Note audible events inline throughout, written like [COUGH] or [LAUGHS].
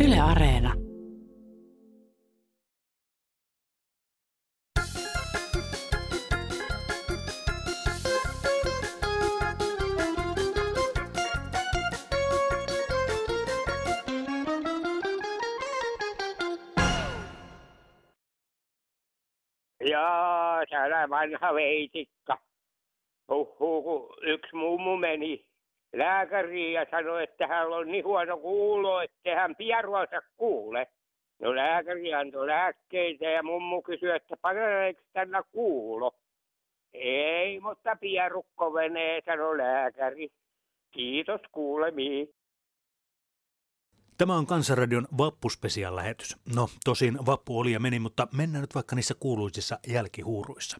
Yle Areena. Jaa, täällä vanha veitikka. Puhuu, yksi mummu meni lääkäriin ja sanoi, että hän on niin huono kuulo, että hän pieruansa kuule. No lääkäri antoi lääkkeitä ja mummu kysyi, että paraneeko tänä kuulo. Ei, mutta pierukko menee, sanoi lääkäri. Kiitos kuulemiin. Tämä on Kansanradion vappuspesial lähetys. No, tosin vappu oli ja meni, mutta mennään nyt vaikka niissä kuuluisissa jälkihuuruissa.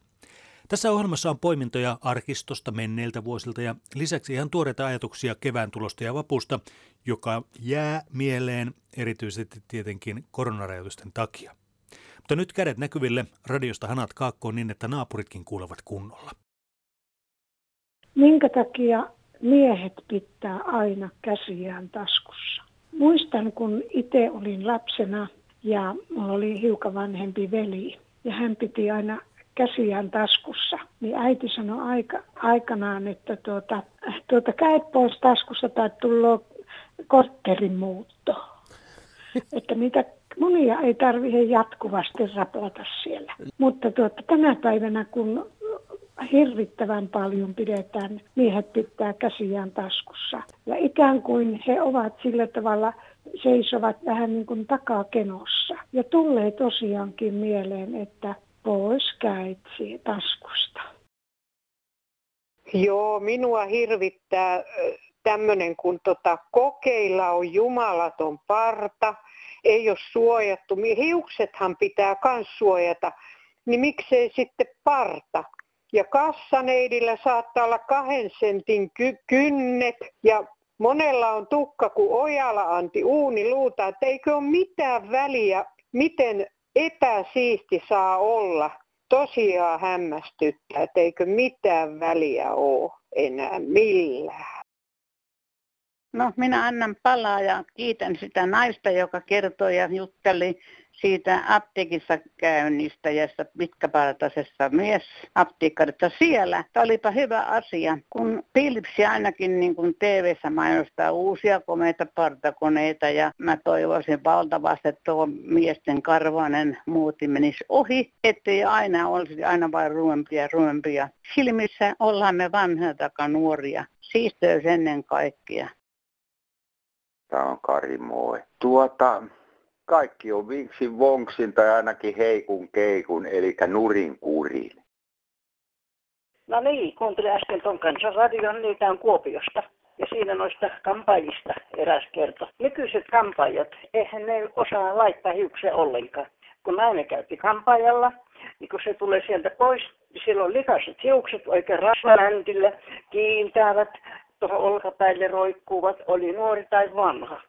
Tässä ohjelmassa on poimintoja arkistosta menneiltä vuosilta ja lisäksi ihan tuoreita ajatuksia kevään tulosta ja vapusta, joka jää mieleen erityisesti tietenkin koronarajoitusten takia. Mutta nyt kädet näkyville, radiosta hanat kaakkoon niin, että naapuritkin kuulevat kunnolla. Minkä takia miehet pitää aina käsiään taskussa? Muistan, kun itse olin lapsena ja mulla oli hiukan vanhempi veli ja hän piti aina käsiään taskussa, niin äiti sanoi aika, aikanaan, että tuota, tuota, käy pois taskussa tai tullut kortterin muutto. [LAUGHS] Että niitä munia ei tarvitse jatkuvasti raplata siellä. Mutta tuota, tänä päivänä, kun hirvittävän paljon pidetään, miehet pitää käsiään taskussa. Ja ikään kuin he ovat sillä tavalla seisovat vähän niin kuin takakenossa. Ja tulee tosiaankin mieleen, että pois käitsi taskusta. Joo, minua hirvittää tämmöinen, kun tota, kokeilla on jumalaton parta, ei ole suojattu. Hiuksethan pitää myös suojata, niin miksei sitten parta? Ja kassaneidillä saattaa olla kahden sentin ky- kynnet ja monella on tukka kuin ojala anti uuniluuta, että eikö ole mitään väliä, miten epäsiisti saa olla. Tosiaan hämmästyttää, että eikö mitään väliä ole enää millään. No minä annan palaa ja kiitän sitä naista, joka kertoi ja jutteli siitä apteekissa käynnistä ja sitä pitkäpartaisessa mies apteekkarissa siellä. Tämä olipa hyvä asia, kun Philipsi ainakin niin kuin TV-ssä mainostaa uusia komeita partakoneita ja mä toivoisin valtavasti, että tuo miesten karvainen muoti menisi ohi, ettei aina olisi aina vain ruuempia ja ruuempia. Silmissä ollaan me vanhoja taka nuoria. Siisteys ennen kaikkea. Tämä on Kari Moi. Tuota, kaikki on vinksin vonksin tai ainakin heikun keikun, eli nurin kurin. No niin, kuuntelin äsken tuon kanssa radion, niitä on Kuopiosta. Ja siinä noista kampaajista eräs kerto. Nykyiset kampaajat, eihän ne osaa laittaa hiuksia ollenkaan. Kun nainen käytti kampaajalla, niin kun se tulee sieltä pois, niin sillä on likaiset hiukset oikein rasvaläntillä, kiintävät, tuohon olkapäille roikkuvat, oli nuori tai vanha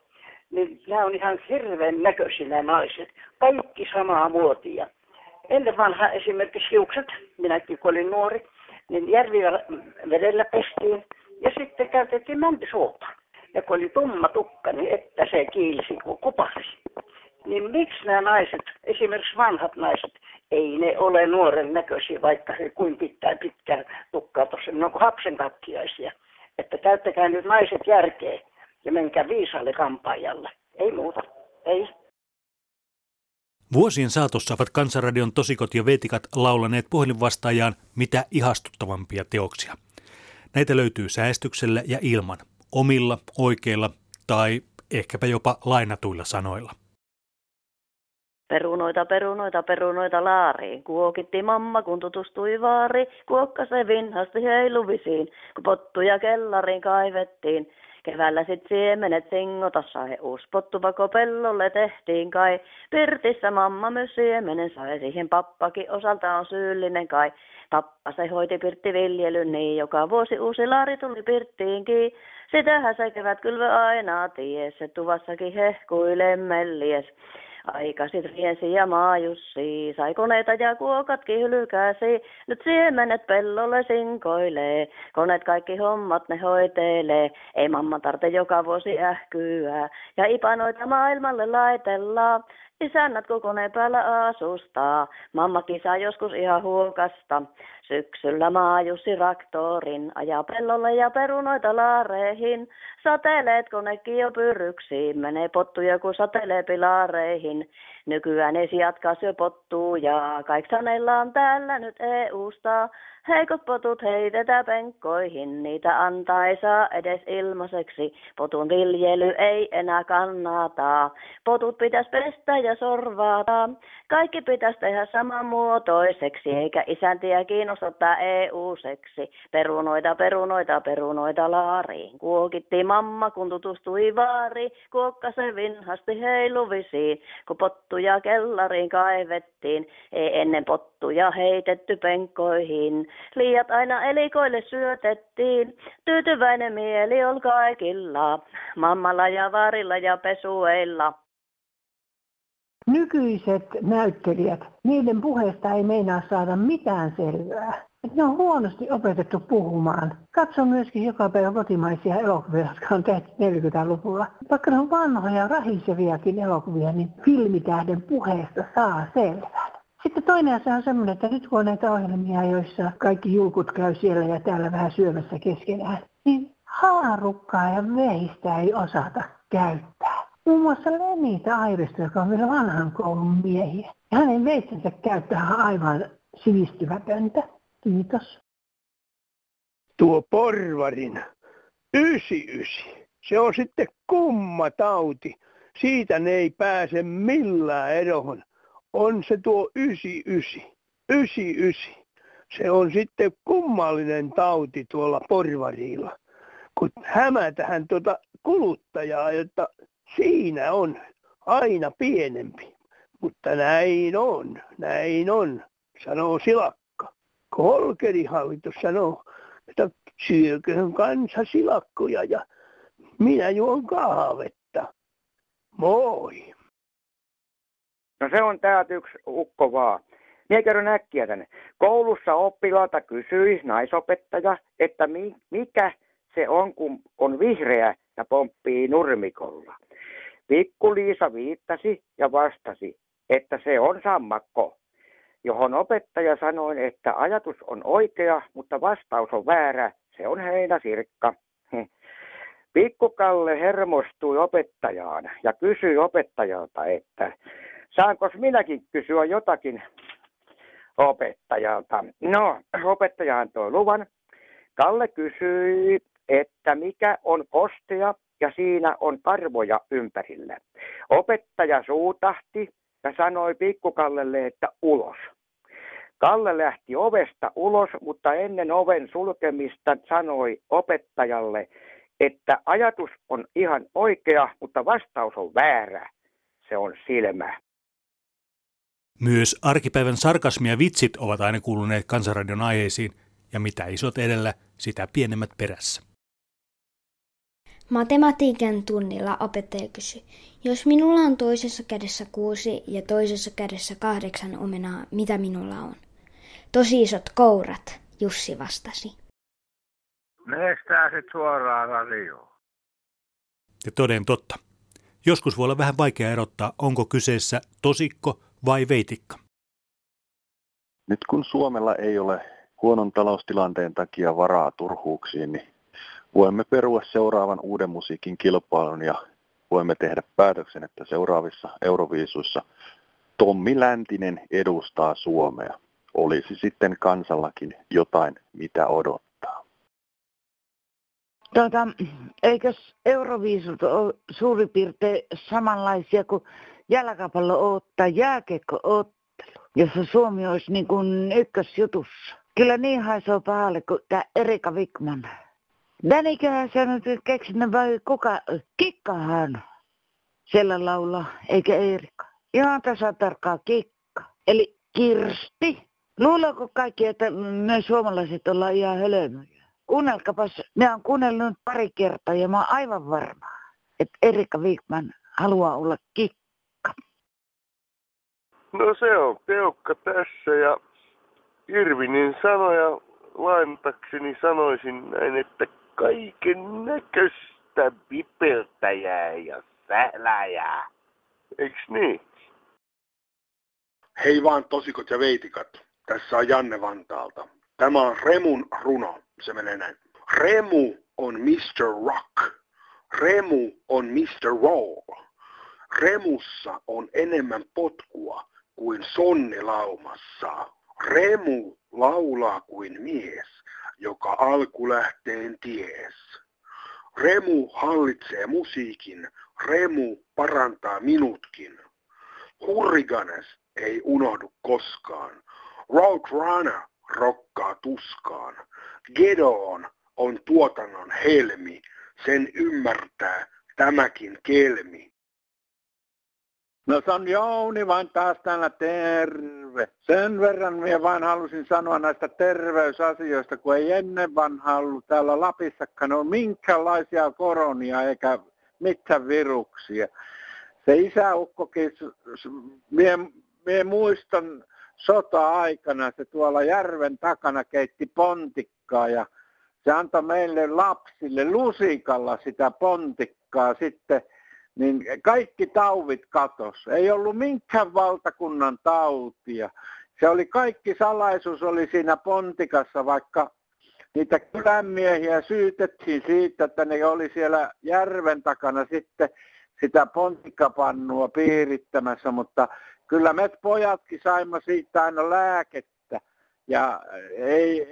niin nämä on ihan hirveän näköisiä nämä naiset. Kaikki samaa muotia. Ennen vanha esimerkiksi hiukset, minäkin kun olin nuori, niin järvivedellä pestiin ja sitten käytettiin mäntisuota. Ja kun oli tumma tukka, niin että se kiilsi kuin kupasi. Niin miksi nämä naiset, esimerkiksi vanhat naiset, ei ne ole nuoren näköisiä, vaikka he kuin pitää pitkää tukkaa tuossa, ne on kuin hapsen katkiaisia. Että käyttäkää nyt naiset järkeä ja menkää viisaalle kampaajalle. Ei muuta. Ei. Vuosien saatossa ovat Kansanradion tosikot ja veetikat laulaneet puhelinvastaajaan mitä ihastuttavampia teoksia. Näitä löytyy säästyksellä ja ilman, omilla, oikeilla tai ehkäpä jopa lainatuilla sanoilla. Perunoita, perunoita, perunoita laariin. Kuokitti mamma, kun tutustui vaari. Kuokka se vinhasti heiluvisiin, kun pottuja kellariin kaivettiin. Keväällä sit siemenet singota sai uuspottuvako pellolle tehtiin kai. Pirtissä mamma myös siemenen sai, siihen pappakin osaltaan syyllinen kai. Pappa se hoiti pirtti viljelyn niin, joka vuosi uusi laari tuli pirttiinkin. Sitähän se kevät kylvö aina ties, se tuvassakin hehkuilee mellies. Aikasit riensi ja maajussi, sai koneita ja kuokatkin hylkäsi. Nyt siemenet pellolle sinkoilee, koneet kaikki hommat ne hoitelee. Ei mamma tarte joka vuosi ähkyä, ja ipanoita maailmalle laitellaan. Isännät kokoneen päällä asustaa, mamma kisaa joskus ihan huokasta. Syksyllä maajussi raktorin, ajaa pellolle ja perunoita laareihin. Sateleetko nekin jo pyrryksiin, menee pottuja kun satelee pilaareihin. Nykyään esi jatkaa syö pottuja, kaiksaneilla on täällä nyt EU-sta. Heikot potut heitetään penkkoihin, niitä antaa ei saa edes ilmaiseksi. Potun viljely ei enää kannata. Potut pitäisi pestä ja sorvata. Kaikki pitäisi tehdä samanmuotoiseksi, eikä isäntiä kiinnostata EU-seksi. Perunoita, perunoita, perunoita laariin. Kuokitti mamma, kun tutustui vaari. Kuokkase vinhasti heiluvisiin, kun pottuja kellariin kaivettiin. Ei ennen pottuja heitetty penkkoihin. Liiat aina elikoille syötettiin. Tyytyväinen mieli oli kaikilla. Mammalla ja varilla ja pesueilla. Nykyiset näyttelijät, niiden puheesta ei meinaa saada mitään selvää. Ne on huonosti opetettu puhumaan. Katso myöskin joka päivä kotimaisia elokuvia, jotka on tehty 40-luvulla. Vaikka ne on vanhoja, rahiseviakin elokuvia, niin filmitähden puheesta saa selvää. Sitten toinen asia on semmoinen, että nyt kun on näitä ohjelmia, joissa kaikki julkut käy siellä ja täällä vähän syömässä keskenään, niin haarukkaa ja veistä ei osata käyttää. Muun muassa Lenita Airisto, joka on vielä vanhan koulun miehiä. Ja hänen veitsensä käyttää aivan sivistymätöntä. Kiitos. Tuo porvarin 99, se on sitten kumma tauti. Siitä ne ei pääse millään eroon on se tuo 99. 99. Se on sitten kummallinen tauti tuolla porvarilla, kun hämätähän tuota kuluttajaa, jotta siinä on aina pienempi. Mutta näin on, näin on, sanoo Silakka. Kolkerihallitus sanoo, että syököhän kansa silakkoja ja minä juon kahvetta. Moi. No se on täältä yksi ukko vaan. Mie kerron äkkiä tänne. Koulussa oppilaalta kysyi naisopettaja, että mi- mikä se on, kun on vihreä ja pomppii nurmikolla. Pikku-Liisa viittasi ja vastasi, että se on sammakko, johon opettaja sanoi, että ajatus on oikea, mutta vastaus on väärä, se on heinäsirkka. [LAUGHS] Pikkukalle hermostui opettajaan ja kysyi opettajalta, että saanko minäkin kysyä jotakin opettajalta? No, opettaja antoi luvan. Kalle kysyi, että mikä on kostea ja siinä on karvoja ympärillä. Opettaja suutahti ja sanoi pikkukallelle, että ulos. Kalle lähti ovesta ulos, mutta ennen oven sulkemista sanoi opettajalle, että ajatus on ihan oikea, mutta vastaus on väärä. Se on silmä. Myös arkipäivän sarkasmi ja vitsit ovat aina kuuluneet kansanradion aiheisiin, ja mitä isot edellä, sitä pienemmät perässä. Matematiikan tunnilla opettaja kysyi, jos minulla on toisessa kädessä kuusi ja toisessa kädessä kahdeksan omenaa, mitä minulla on? Tosi isot kourat, Jussi vastasi. Meestää sit suoraan radioon. Ja toden totta. Joskus voi olla vähän vaikea erottaa, onko kyseessä tosikko vai veitikka? Nyt kun Suomella ei ole huonon taloustilanteen takia varaa turhuuksiin, niin voimme perua seuraavan uuden musiikin kilpailun ja voimme tehdä päätöksen, että seuraavissa Euroviisuissa Tommi Läntinen edustaa Suomea. Olisi sitten kansallakin jotain, mitä odottaa. Tuota, eikös Euroviisut ole suurin piirtein samanlaisia kuin jalkapallo ottaa jääkiekko ottelu, jossa Suomi olisi niin kuin ykkösjutussa. Kyllä niin haisoo pahalle kuin tämä Erika Wickman. Daniköhän se nyt keksinyt vai kuka? Kikkahan siellä laulaa, eikä Erika. Ihan tasa tarkkaa kikka. Eli Kirsti. Luuleeko kaikki, että me suomalaiset ollaan ihan hölmöjä? kuunnelkapas, ne on kuunnellut pari kertaa ja mä oon aivan varma, että Erika Wigman haluaa olla kikka. No se on peukka tässä ja Irvinin sanoja lainatakseni sanoisin näin, että kaiken näköistä vipeltäjää ja sähläjää. Eiks niin? Hei vaan tosikot ja veitikat. Tässä on Janne Vantaalta. Tämä on Remun runo. Se menee näin. Remu on Mr. Rock. Remu on Mr. Roll. Remussa on enemmän potkua kuin sonnilaumassa. Remu laulaa kuin mies, joka alkulähteen ties. Remu hallitsee musiikin, Remu parantaa minutkin. Hurriganes ei unohdu koskaan. Roadrunner rokkaa tuskaan. Gedeon on tuotannon helmi, sen ymmärtää tämäkin kelmi. No se on Jouni vain taas täällä terve. Sen verran minä vain halusin sanoa näistä terveysasioista, kun ei ennen vanha ollut täällä Lapissakaan ole minkälaisia koronia eikä mitään viruksia. Se isäukkokin, minä, minä muistan sota-aikana, se tuolla järven takana keitti pontikkaa ja se antoi meille lapsille lusikalla sitä pontikkaa sitten niin kaikki tauvit katos. Ei ollut minkään valtakunnan tautia. Se oli kaikki salaisuus oli siinä pontikassa, vaikka niitä kylänmiehiä syytettiin siitä, että ne oli siellä järven takana sitten sitä pontikkapannua piirittämässä, mutta kyllä me pojatkin saimme siitä aina lääkettä. Ja ei,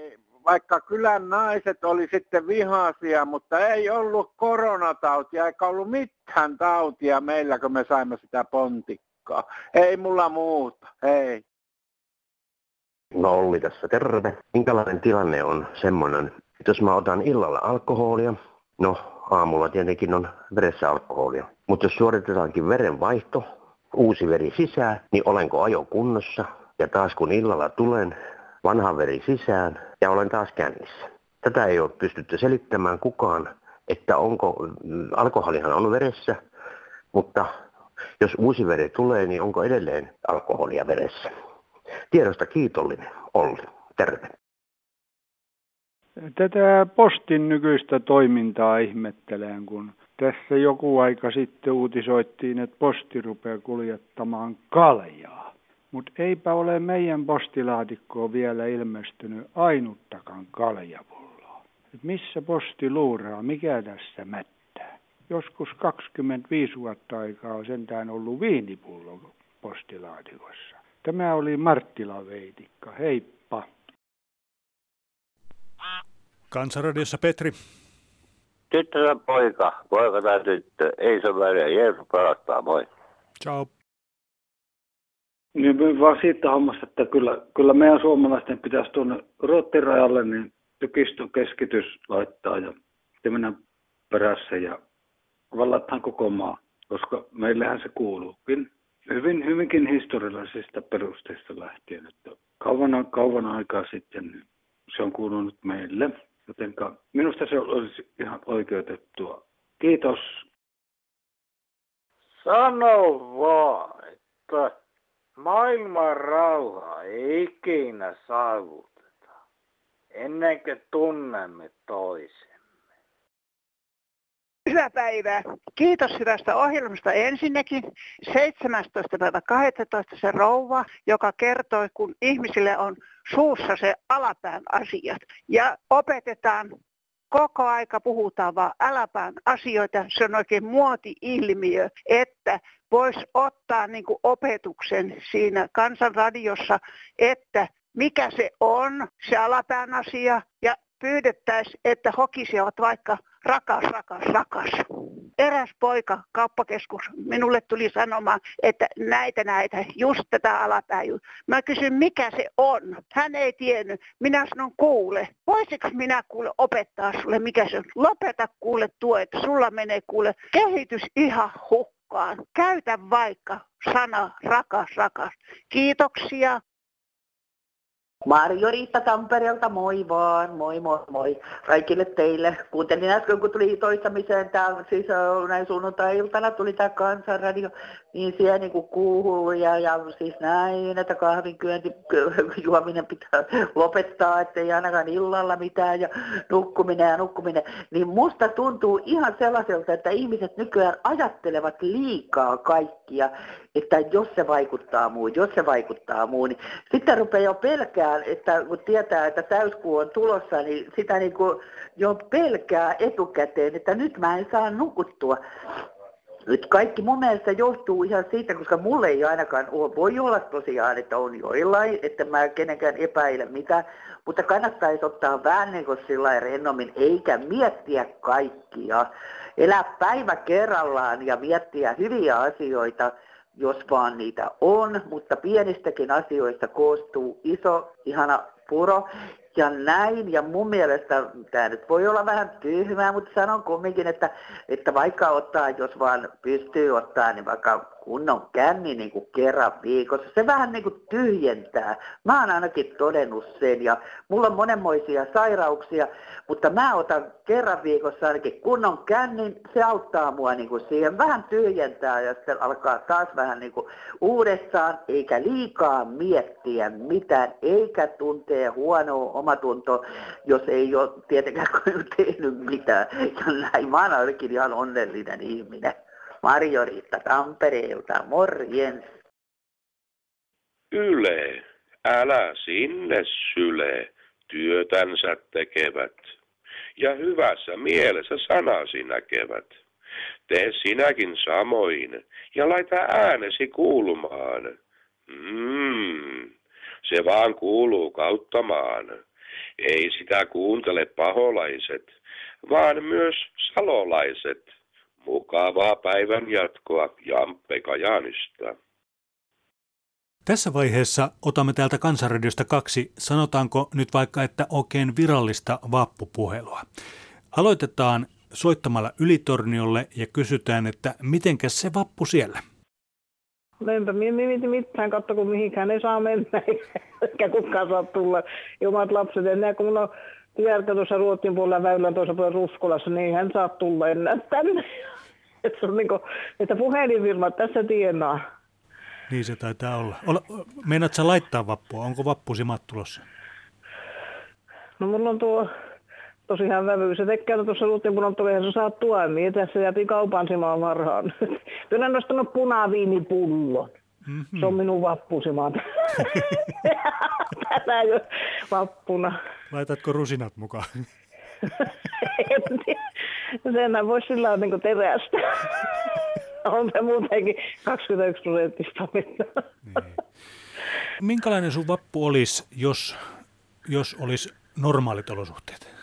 vaikka kylän naiset oli sitten vihaisia, mutta ei ollut koronatautia eikä ollut mitään tautia meillä, kun me saimme sitä pontikkaa. Ei mulla muuta, ei. No Olli tässä, terve. Minkälainen tilanne on semmoinen, että jos mä otan illalla alkoholia, no aamulla tietenkin on veressä alkoholia, mutta jos suoritetaankin verenvaihto, uusi veri sisään, niin olenko ajo kunnossa? Ja taas kun illalla tulen, vanha veri sisään ja olen taas kännissä. Tätä ei ole pystytty selittämään kukaan, että onko, alkoholihan on veressä, mutta jos uusi veri tulee, niin onko edelleen alkoholia veressä? Tiedosta kiitollinen Olli. Terve. Tätä postin nykyistä toimintaa ihmettelen, kun tässä joku aika sitten uutisoittiin, että posti rupeaa kuljettamaan kaljaa. Mutta eipä ole meidän postilaatikkoon vielä ilmestynyt ainuttakaan kaljapulloa. Et missä posti luuraa, mikä tässä mättää? Joskus 25 vuotta aikaa on sentään ollut viinipullo postilaatikossa. Tämä oli Marttila Veitikka. Heippa. Kansanradiossa Petri. Tyttö poika, poika tai tyttö, ei se väliä, Jeesus pelastaa, moi. Ciao. Niin vaan siitä hommasta, että kyllä, kyllä meidän suomalaisten pitäisi tuonne Ruottirajalle niin tykistön keskitys laittaa ja sitten mennä perässä ja vallataan koko maa, koska meillähän se kuuluukin hyvin, hyvinkin historiallisista perusteista lähtien, että kauan, kauan aikaa sitten niin se on kuulunut meille, joten minusta se olisi ihan oikeutettua. Kiitos. Sano vaan, että Maailman rauha ei ikinä saavuteta, ennen kuin tunnemme toisemme. Hyvää päivää. Kiitos hyvästä ohjelmasta ensinnäkin. 17. päivä 12. se rouva, joka kertoi, kun ihmisille on suussa se alapään asiat. Ja opetetaan koko aika puhutaan vaan äläpään asioita. Se on oikein muoti-ilmiö, että voisi ottaa niin kuin opetuksen siinä kansanradiossa, että mikä se on, se alapään asia, ja pyydettäisiin, että hokisivat vaikka rakas, rakas, rakas. Eräs poika, kauppakeskus, minulle tuli sanomaan, että näitä näitä, just tätä alapääjy. Mä kysyn, mikä se on. Hän ei tiennyt. Minä sanon, kuule, voisiko minä kuule opettaa sulle, mikä se on. Lopeta kuule tuo, että sulla menee kuule kehitys ihan hukkaan. Käytä vaikka sana rakas, rakas. Kiitoksia. Marjo-Riitta Tampereelta, moi vaan, moi moi moi kaikille teille. Kuuntelin äsken, kun tuli toistamiseen täällä, siis näin sunnuntai-iltana tuli tämä kansanradio, niin siellä niinku kuuluu ja, ja siis näin, että kahvin kyönti, [LAUGHS] juominen pitää lopettaa, ettei ainakaan illalla mitään ja nukkuminen ja nukkuminen. Niin musta tuntuu ihan sellaiselta, että ihmiset nykyään ajattelevat liikaa kaikkia, että jos se vaikuttaa muuhun, jos se vaikuttaa muuhun, niin sitten rupeaa jo pelkää, että kun tietää, että täyskuu on tulossa, niin sitä niin kuin jo pelkää etukäteen, että nyt mä en saa nukuttua. Nyt kaikki mun mielestä johtuu ihan siitä, koska mulle ei ainakaan ole, voi olla tosiaan, että on joillain, että mä kenenkään epäile mitään, mutta kannattaisi ottaa vähän niin kuin sillä rennommin, eikä miettiä kaikkia. Elää päivä kerrallaan ja miettiä hyviä asioita, jos vaan niitä on, mutta pienistäkin asioista koostuu iso, ihana puro. Ja näin, ja mun mielestä tämä nyt voi olla vähän tyhmää, mutta sanon kumminkin, että, että vaikka ottaa, jos vaan pystyy ottaa, niin vaikka kunnon känni niin kuin kerran viikossa. Se vähän niin kuin tyhjentää. Mä oon ainakin todennut sen ja mulla on monenmoisia sairauksia, mutta mä otan kerran viikossa ainakin kunnon kännin. Se auttaa mua niin kuin siihen vähän tyhjentää ja sitten alkaa taas vähän niin kuin uudestaan, eikä liikaa miettiä mitään, eikä tuntee huonoa omatuntoa, jos ei ole tietenkään [LAUGHS] tehnyt mitään. Ja näin, mä oon ainakin ihan onnellinen ihminen. Marjoriitta Tampereelta, morjens. Yle, älä sinne syle, työtänsä tekevät. Ja hyvässä mielessä sanasi näkevät. Tee sinäkin samoin ja laita äänesi kuulumaan. Mm, se vaan kuuluu kauttamaan. Ei sitä kuuntele paholaiset, vaan myös salolaiset. Mukavaa päivän jatkoa Jamppe Kajanista. Tässä vaiheessa otamme täältä Kansanradiosta kaksi, sanotaanko nyt vaikka, että oikein virallista vappupuhelua. Aloitetaan soittamalla Ylitorniolle ja kysytään, että mitenkäs se vappu siellä? Enpä minä mitään, katso kun mihinkään ei saa mennä, [LAUGHS] eikä kukaan saa tulla. Omat lapset enää, kun mulla on Järkä tuossa Ruotsin puolella väylän tuossa puolella Ruskolassa, niin hän saa tulla enää tänne. [LAUGHS] että, se on niin kuin, että puhelinfirmat tässä tienaa. Niin se taitaa olla. Meinaatko sä laittaa vappua? Onko vappusi mattulossa? No mulla on tuo tosiaan vävy. Se tekee tuossa puolella, että sä saat tuomia. Tässä jätin kaupan simaan varhaan. [LAUGHS] Kyllä nostanut punaviinipullon. Mm-hmm. Se on minun vappusimaan. [LAUGHS] Tätä jo vappuna. Laitatko rusinat mukaan? en tiedä. Sen voisi sillä niin terästä. [LAUGHS] on se muutenkin 21 prosenttista. Niin. Minkälainen sun vappu olisi, jos, jos olisi normaalit olosuhteet?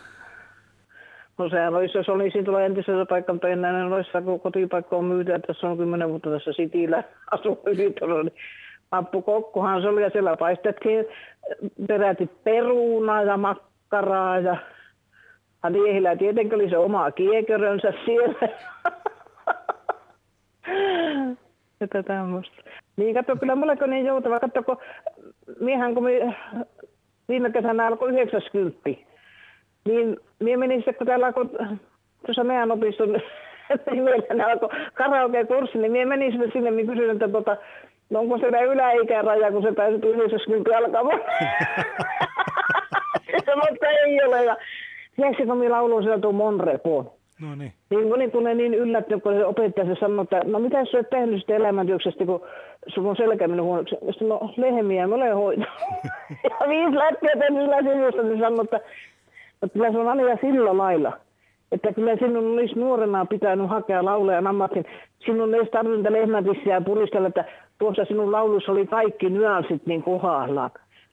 No sehän olisi, jos olisin tuolla entisessä paikka, mutta enää en olisi, kun kotipaikka on myyty, että tässä on kymmenen vuotta tässä Sitillä asu Ylitalo, niin Kokkuhan se oli ja siellä paistettiin peräti perunaa ja makkaraa ja miehillä tietenkin oli se oma kiekörönsä siellä. että tämmöistä. Niin katso, kyllä mulle on niin joutava. Katso, kun miehän kun me viime kesänä alkoi 90, niin mie menin sitten, kun täällä alkoi tuossa meidän opiston [LAUGHS] niin meillä alkoi karaoke-kurssi, niin mie menin sinne sinne, niin kysyin, että tota, no onko siellä yläikäraja, kun se pääsi 90 alkamaan. [LAUGHS] mutta ei ole. Ja Kun minä laulun sieltä Monrepoon? No niin. Niin moni tulee niin yllättynyt, kun se opettaja se sanoo, että no mitä sä oot tehnyt sitä elämäntyöksestä, kun sun on selkä mennyt huonoksi. Sitten no lehmiä mä olen hoitanut. [LAUGHS] ja viisi lätkiä tehnyt sillä sivusta, niin sanoo, että, että kyllä se on aina sillä lailla. Että kyllä sinun olisi nuorena pitänyt hakea laulejan ammatin. Sinun ei tarvinnut lehmätissiä puristella, että tuossa sinun laulussa oli kaikki nyanssit niin kohdallaan.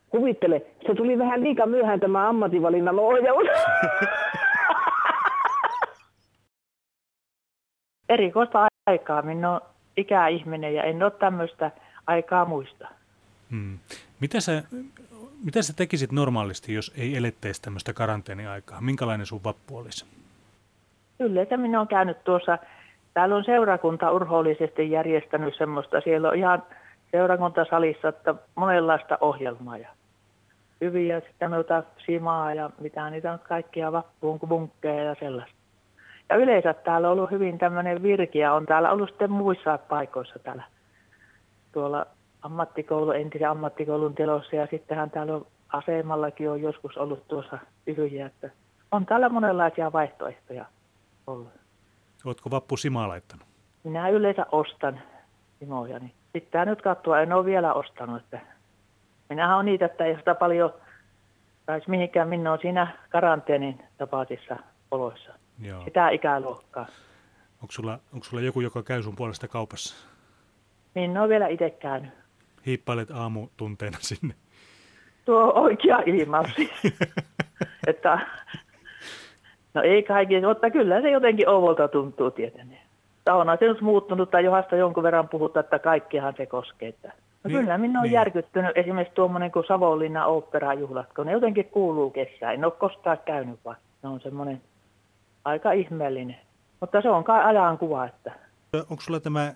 Kuvittele, se tuli vähän liikaa myöhään tämä ammatinvalinnan ohjaus. [LAUGHS] Erikoista aikaa. Minä olen ikäihminen ja en ole tämmöistä aikaa muista. Hmm. Mitä, sä, mitä sä tekisit normaalisti, jos ei elettäisi tämmöistä karanteeniaikaa? Minkälainen sun vappu olisi? Yleensä minä olen käynyt tuossa, täällä on seurakunta urhoollisesti järjestänyt semmoista, siellä on ihan seurakuntasalissa, että monenlaista ohjelmaa. Ja hyviä, sitten noita simaa ja mitä niitä on kaikkia vappuun, bunkkeja ja sellaista. Ja yleensä täällä on ollut hyvin tämmöinen virkiä, on täällä ollut sitten muissa paikoissa täällä tuolla ammattikoulu, entisen ammattikoulun tilossa ja sittenhän täällä on asemallakin on joskus ollut tuossa yhyjä, että on täällä monenlaisia vaihtoehtoja ollut. Oletko Vappu Simaa laittanut? Minä yleensä ostan simoja, niin pitää nyt katsoa, en ole vielä ostanut, että minähän on niitä, että ei sitä paljon taisi mihinkään, minä on siinä karanteenin tapaisissa oloissa. Joo. Sitä ikäluokkaa. Onko sulla, onko sulla joku, joka käy sun puolesta kaupassa? Minä olen vielä itse käynyt. Hiippailet aamutunteena sinne. Tuo on oikea ilmaus. [LAUGHS] että, no ei kaikki, mutta kyllä se jotenkin ovolta tuntuu tietenkin. On se nyt muuttunut tai johasta jonkun verran puhutaan, että kaikkihan se koskee. Että. No Niin, kyllä minä olen niin. järkyttynyt esimerkiksi tuommoinen kuin Savonlinnan oopperajuhlat, kun ne jotenkin kuuluu kesään. En ole koskaan käynyt vaan. Ne on semmoinen aika ihmeellinen. Mutta se on kai ajan kuva, että Onko sulla tämä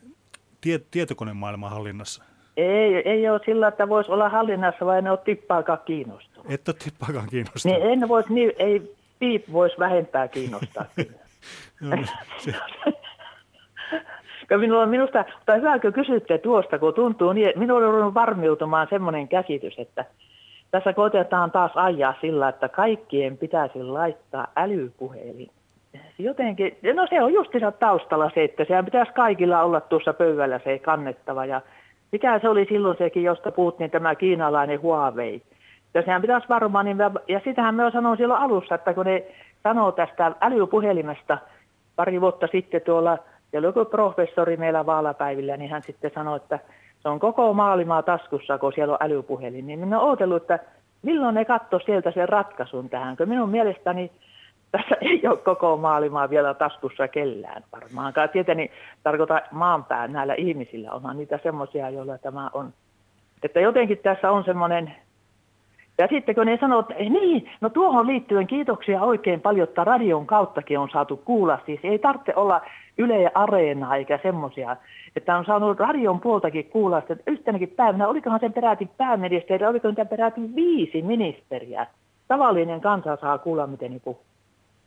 tie, tietokonemaailma hallinnassa? ei, ei ole sillä, että voisi olla hallinnassa, vai ne ole tippaakaan kiinnostunut. Et ole tippaakaan kiinnostunut. Niin en vois, niin, ei piip voisi vähempää kiinnostaa. kyllä. [LAUGHS] Joo, se, [LAUGHS] Kun minulla minusta, tai hyvä, kun kysytte tuosta, kun tuntuu niin, minulla on ruvennut varmiutumaan semmoinen käsitys, että tässä koitetaan taas ajaa sillä, että kaikkien pitäisi laittaa älypuhelin. Jotenkin, no se on justiinsa taustalla se, että sehän pitäisi kaikilla olla tuossa pöydällä se kannettava. Ja mikä se oli silloin sekin, josta puhuttiin tämä kiinalainen Huawei. Ja sehän pitäisi varmaan, niin, ja sitähän me sanoin silloin alussa, että kun ne sanoo tästä älypuhelimesta pari vuotta sitten tuolla, ja joku professori meillä vaalapäivillä, niin hän sitten sanoi, että se on koko maailmaa taskussa, kun siellä on älypuhelin. Niin minä olen että milloin ne katso sieltä sen ratkaisun tähän, kun minun mielestäni tässä ei ole koko maailmaa vielä taskussa kellään varmaankaan. Tietenkin tarkoita maanpään näillä ihmisillä, onhan niitä semmoisia, joilla tämä on. Että jotenkin tässä on semmoinen, ja sitten kun ne sanoo, että "Ei niin, no tuohon liittyen kiitoksia oikein paljon, että radion kauttakin on saatu kuulla. Siis ei tarvitse olla Yle Areena eikä semmoisia, että on saanut radion puoltakin kuulla, että yhtenäkin päivänä, olikohan sen peräti pääministeri, oliko niitä peräti viisi ministeriä. Tavallinen kansa saa kuulla, miten ne puhuu.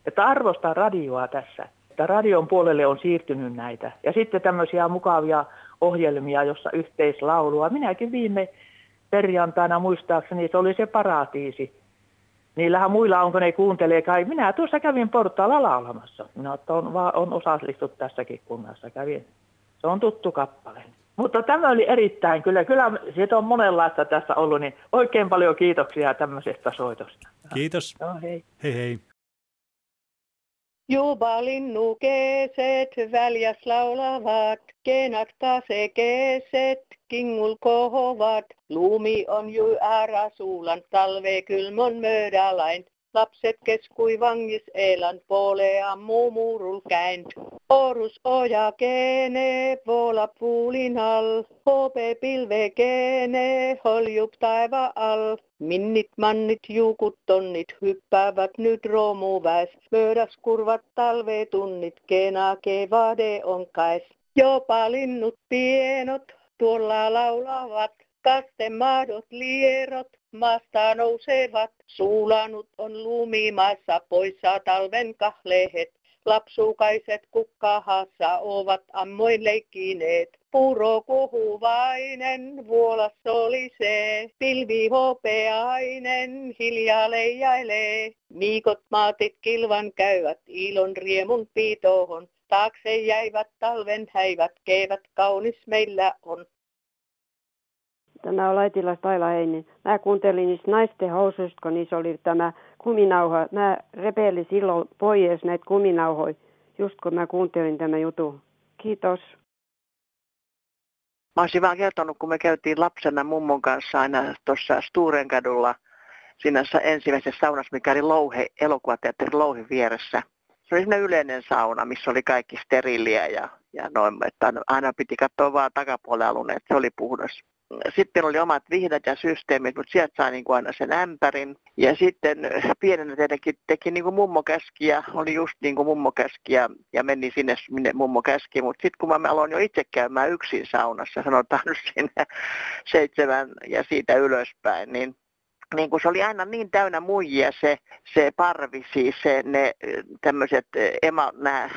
Että arvostaa radioa tässä. Että radion puolelle on siirtynyt näitä. Ja sitten tämmöisiä mukavia ohjelmia, jossa yhteislaulua. Minäkin viime perjantaina muistaakseni se oli se paratiisi. Niillähän muilla onko ne kuuntelee kai. Minä tuossa kävin portaalla laulamassa. Minä että on, on osallistut tässäkin kunnassa. Kävin. Se on tuttu kappale. Mutta tämä oli erittäin, kyllä, kyllä siitä on monenlaista tässä ollut, niin oikein paljon kiitoksia tämmöisestä soitosta. kiitos. Joo, hei. Hei hei. Jubalinnukeset väljäs laulavat, kenakta se keset, kingul kohovat. Lumi on ju suulan, talve kylmon möydälain. Lapset keskui vangis elan polea muumurul käind. Orus oja kene, vola puulin all. Hope pilve kene, holjup taiva all. Minnit, mannit, juukut, tonnit hyppäävät nyt romuväes. Pöydäs kurvat talvetunnit, kena kevade on kais. Jopa linnut pienot tuolla laulavat. Kastemaadot lierot maasta nousevat. Suulanut on lumimaassa poissa talven kahlehet. Lapsukaiset kukkahassa ovat ammoin leikkineet. Puro kuhuvainen, vuolas solisee, pilvi hopeainen, hiljaa leijailee. Miikot maatit kilvan käyvät ilon riemun piitohon. Taakse jäivät talven häivät, keevät kaunis meillä on. Tämä on Laitilas Taila Heinin. Mä kuuntelin niistä naisten housuista, kun niissä oli tämä kuminauha. Mä repelin silloin pois näitä kuminauhoja, just kun mä kuuntelin tämän jutun. Kiitos. Mä olisin vaan kertonut, kun me käytiin lapsena mummon kanssa aina tuossa Sturenkadulla siinä ensimmäisessä saunassa, mikä oli Louhe, elokuvateatterin Louhen vieressä. Se oli sellainen yleinen sauna, missä oli kaikki steriliä ja, ja noin, että aina piti katsoa vaan takapuolen alun, että se oli puhdas. Sitten oli omat vihdat ja systeemit, mutta sieltä sai niin kuin aina sen ämpärin. Ja sitten äh, pienenä tietenkin teki niin kuin mummo käski ja oli just niin kuin mummo käski ja, ja meni sinne, minne mummo käski. Mutta sitten kun mä aloin jo itse käymään yksin saunassa, sanotaan [LAUGHS] nyt siinä seitsemän ja siitä ylöspäin, niin niin kun se oli aina niin täynnä muijia se, se parvi, siis se, ne tämmöiset ema, nämä,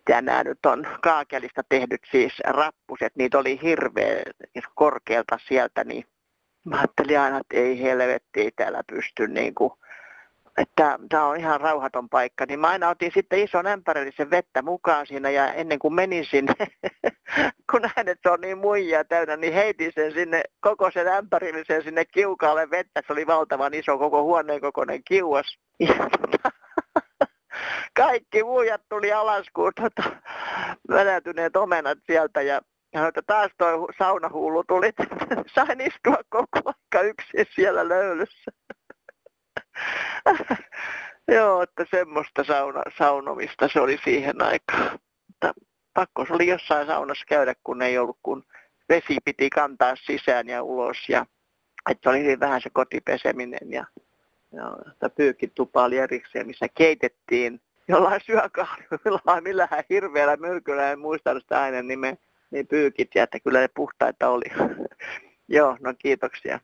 mitä nämä nyt on, kaakelista tehdyt siis rappuset, niitä oli hirveä korkealta sieltä, niin mä ajattelin aina, että ei helvetti, ei täällä pysty niin kuin että tämä on ihan rauhaton paikka, niin mä aina otin sitten ison ämpärillisen vettä mukaan siinä ja ennen kuin menin sinne, [LAUGHS] kun näin, että se on niin muijia täynnä, niin heitin sen sinne, koko sen ämpärillisen sinne kiukaalle vettä. Se oli valtavan iso koko huoneen kokoinen kiuas. Ja tota, kaikki muijat tuli alas, kun tota, venätyneet omenat sieltä ja että taas tuo saunahuulu tuli, [LAUGHS] sain istua koko aika yksin siellä löylyssä. [LAUGHS] Joo, että semmoista sauna, saunomista se oli siihen aikaan. Pakko se oli jossain saunassa käydä, kun ei ollut, kun vesi piti kantaa sisään ja ulos. Ja, että oli vähän se kotipeseminen ja, ja pyykitupa oli erikseen, missä keitettiin jollain syökahvilla, [LAUGHS] millähän hirveällä myrkyllä, en muista sitä aina nimeä, niin pyykit ja että kyllä ne puhtaita oli. [LAUGHS] Joo, no kiitoksia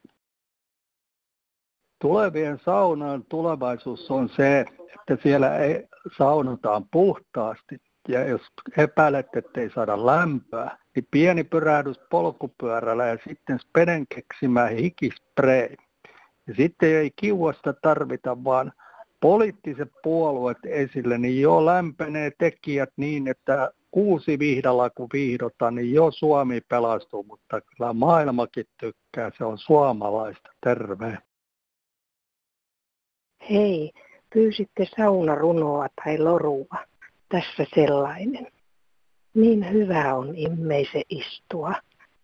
tulevien saunojen tulevaisuus on se, että siellä ei saunotaan puhtaasti. Ja jos epäilet, että ei saada lämpöä, niin pieni pyrähdys polkupyörällä ja sitten Speden keksimä hikispray. Ja sitten ei kiuasta tarvita, vaan poliittiset puolueet esille, niin jo lämpenee tekijät niin, että kuusi vihdalla kun vihdotaan, niin jo Suomi pelastuu, mutta kyllä maailmakin tykkää, se on suomalaista. Terve. Hei, pyysitte saunarunoa tai lorua. Tässä sellainen. Niin hyvä on immeise istua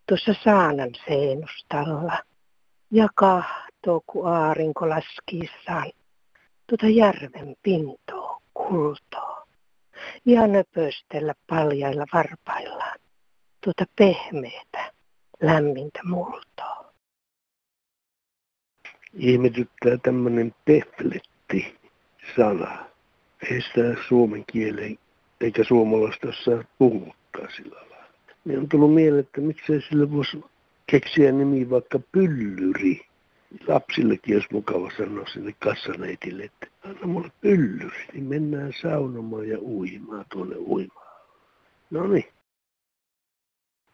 tuossa saanan seenustalla ja kahtoo, kun aarinko laskiissaan tuota järven pintoa kultoa ja nöpöstellä paljailla varpaillaan tuota pehmeätä, lämmintä multoa ihmetyttää tämmöinen pefletti-sana. Ei sitä suomen kieleen eikä suomalaista saa puhuttaa sillä lailla. Niin on tullut mieleen, että miksei sille voisi keksiä nimi vaikka pyllyri. Lapsillekin olisi mukava sanoa sinne kassaneitille, että anna mulle pyllyri, niin mennään saunomaan ja uimaan tuonne uimaan. No niin.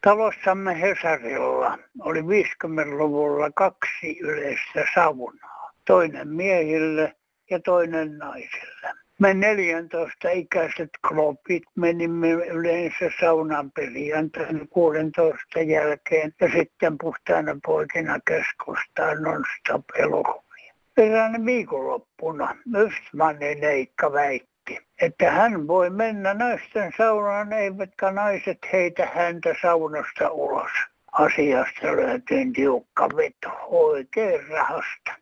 Talossamme Hesarilla oli 50-luvulla kaksi yleistä saunaa. Toinen miehille ja toinen naisille. Me 14 ikäiset klopit menimme yleensä saunan perjantaina 16 jälkeen ja sitten puhtaana poikina keskustaan non-stop elokuvia. Erään viikonloppuna Östmanin Neikka väitti, että hän voi mennä naisten saunaan, eivätkä naiset heitä häntä saunasta ulos. Asiasta löytyin tiukka veto oikein rahasta.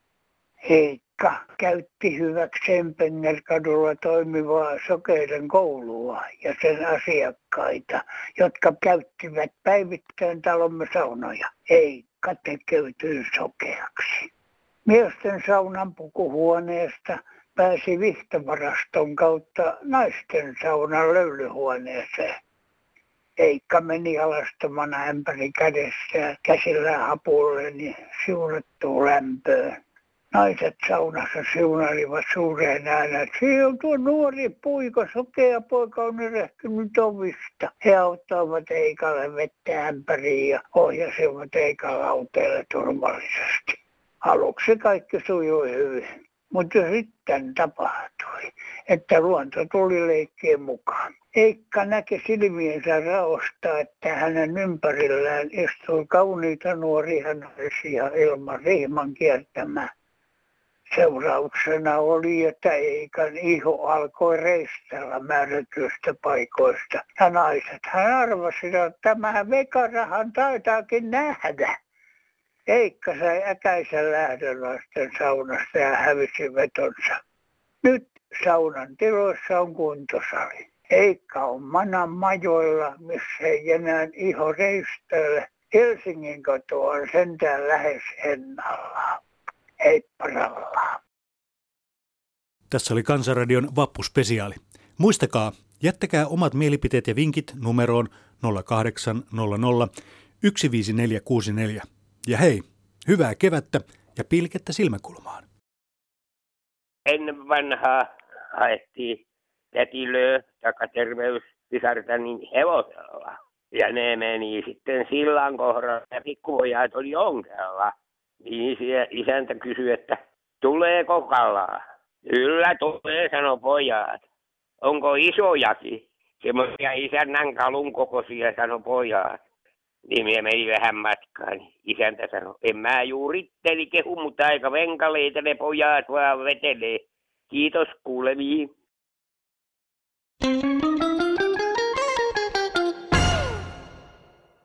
Heikka käytti hyväkseen Pengerkadulla toimivaa sokeiden koulua ja sen asiakkaita, jotka käyttivät päivittäin talomme saunoja. Heikka tekeytyi sokeaksi. Miesten saunan pukuhuoneesta pääsi vihtavaraston kautta naisten saunan löylyhuoneeseen. Eikka meni alastomana ämpäri kädessä käsillä hapulle niin lämpöön. Naiset saunassa siunailivat suureen ääneen, siellä on tuo nuori puika, sokea poika on erehtynyt ovista. He auttavat Eikalle vettä ämpäriin ja ohjasivat Eikan lauteelle turvallisesti. Aluksi kaikki sujui hyvin. Mutta sitten tapahtui, että luonto tuli leikkeen mukaan. Eikka näki silmiensä raosta, että hänen ympärillään istui kauniita nuoria naisia ilman rihman kiertämään. Seurauksena oli, että Eikan iho alkoi reistellä määrätyistä paikoista. Ja naiset hän arvasi, että tämä vekarahan taitaakin nähdä. Eikka sai äkäisen lähdön lasten saunasta ja hävisi vetonsa. Nyt saunan tiloissa on kuntosali. Eikka on manan majoilla, missä ei enää iho reistölle. Helsingin koto on sentään lähes ennallaan. Heipparallaan. Tässä oli Kansanradion vappuspesiaali. Muistakaa, jättäkää omat mielipiteet ja vinkit numeroon 0800 15464. Ja hei, hyvää kevättä ja pilkettä silmäkulmaan. Ennen vanhaa haettiin tätilöä terveyspisarta niin hevosella. Ja ne meni sitten sillan kohdalla ja pikkupojat oli ongella. Siellä isäntä kysyi, että tuleeko kalaa? Kyllä tulee, sanoi pojat. Onko isojakin? Semmoisia isännän kalun kokoisia, sanoi pojat. Niin minä meni vähän matkaan. Isäntä sanoi, en mä juuritteli kehu, mutta aika venkaleita ne pojat vaan vetelee. Kiitos kuulemiin.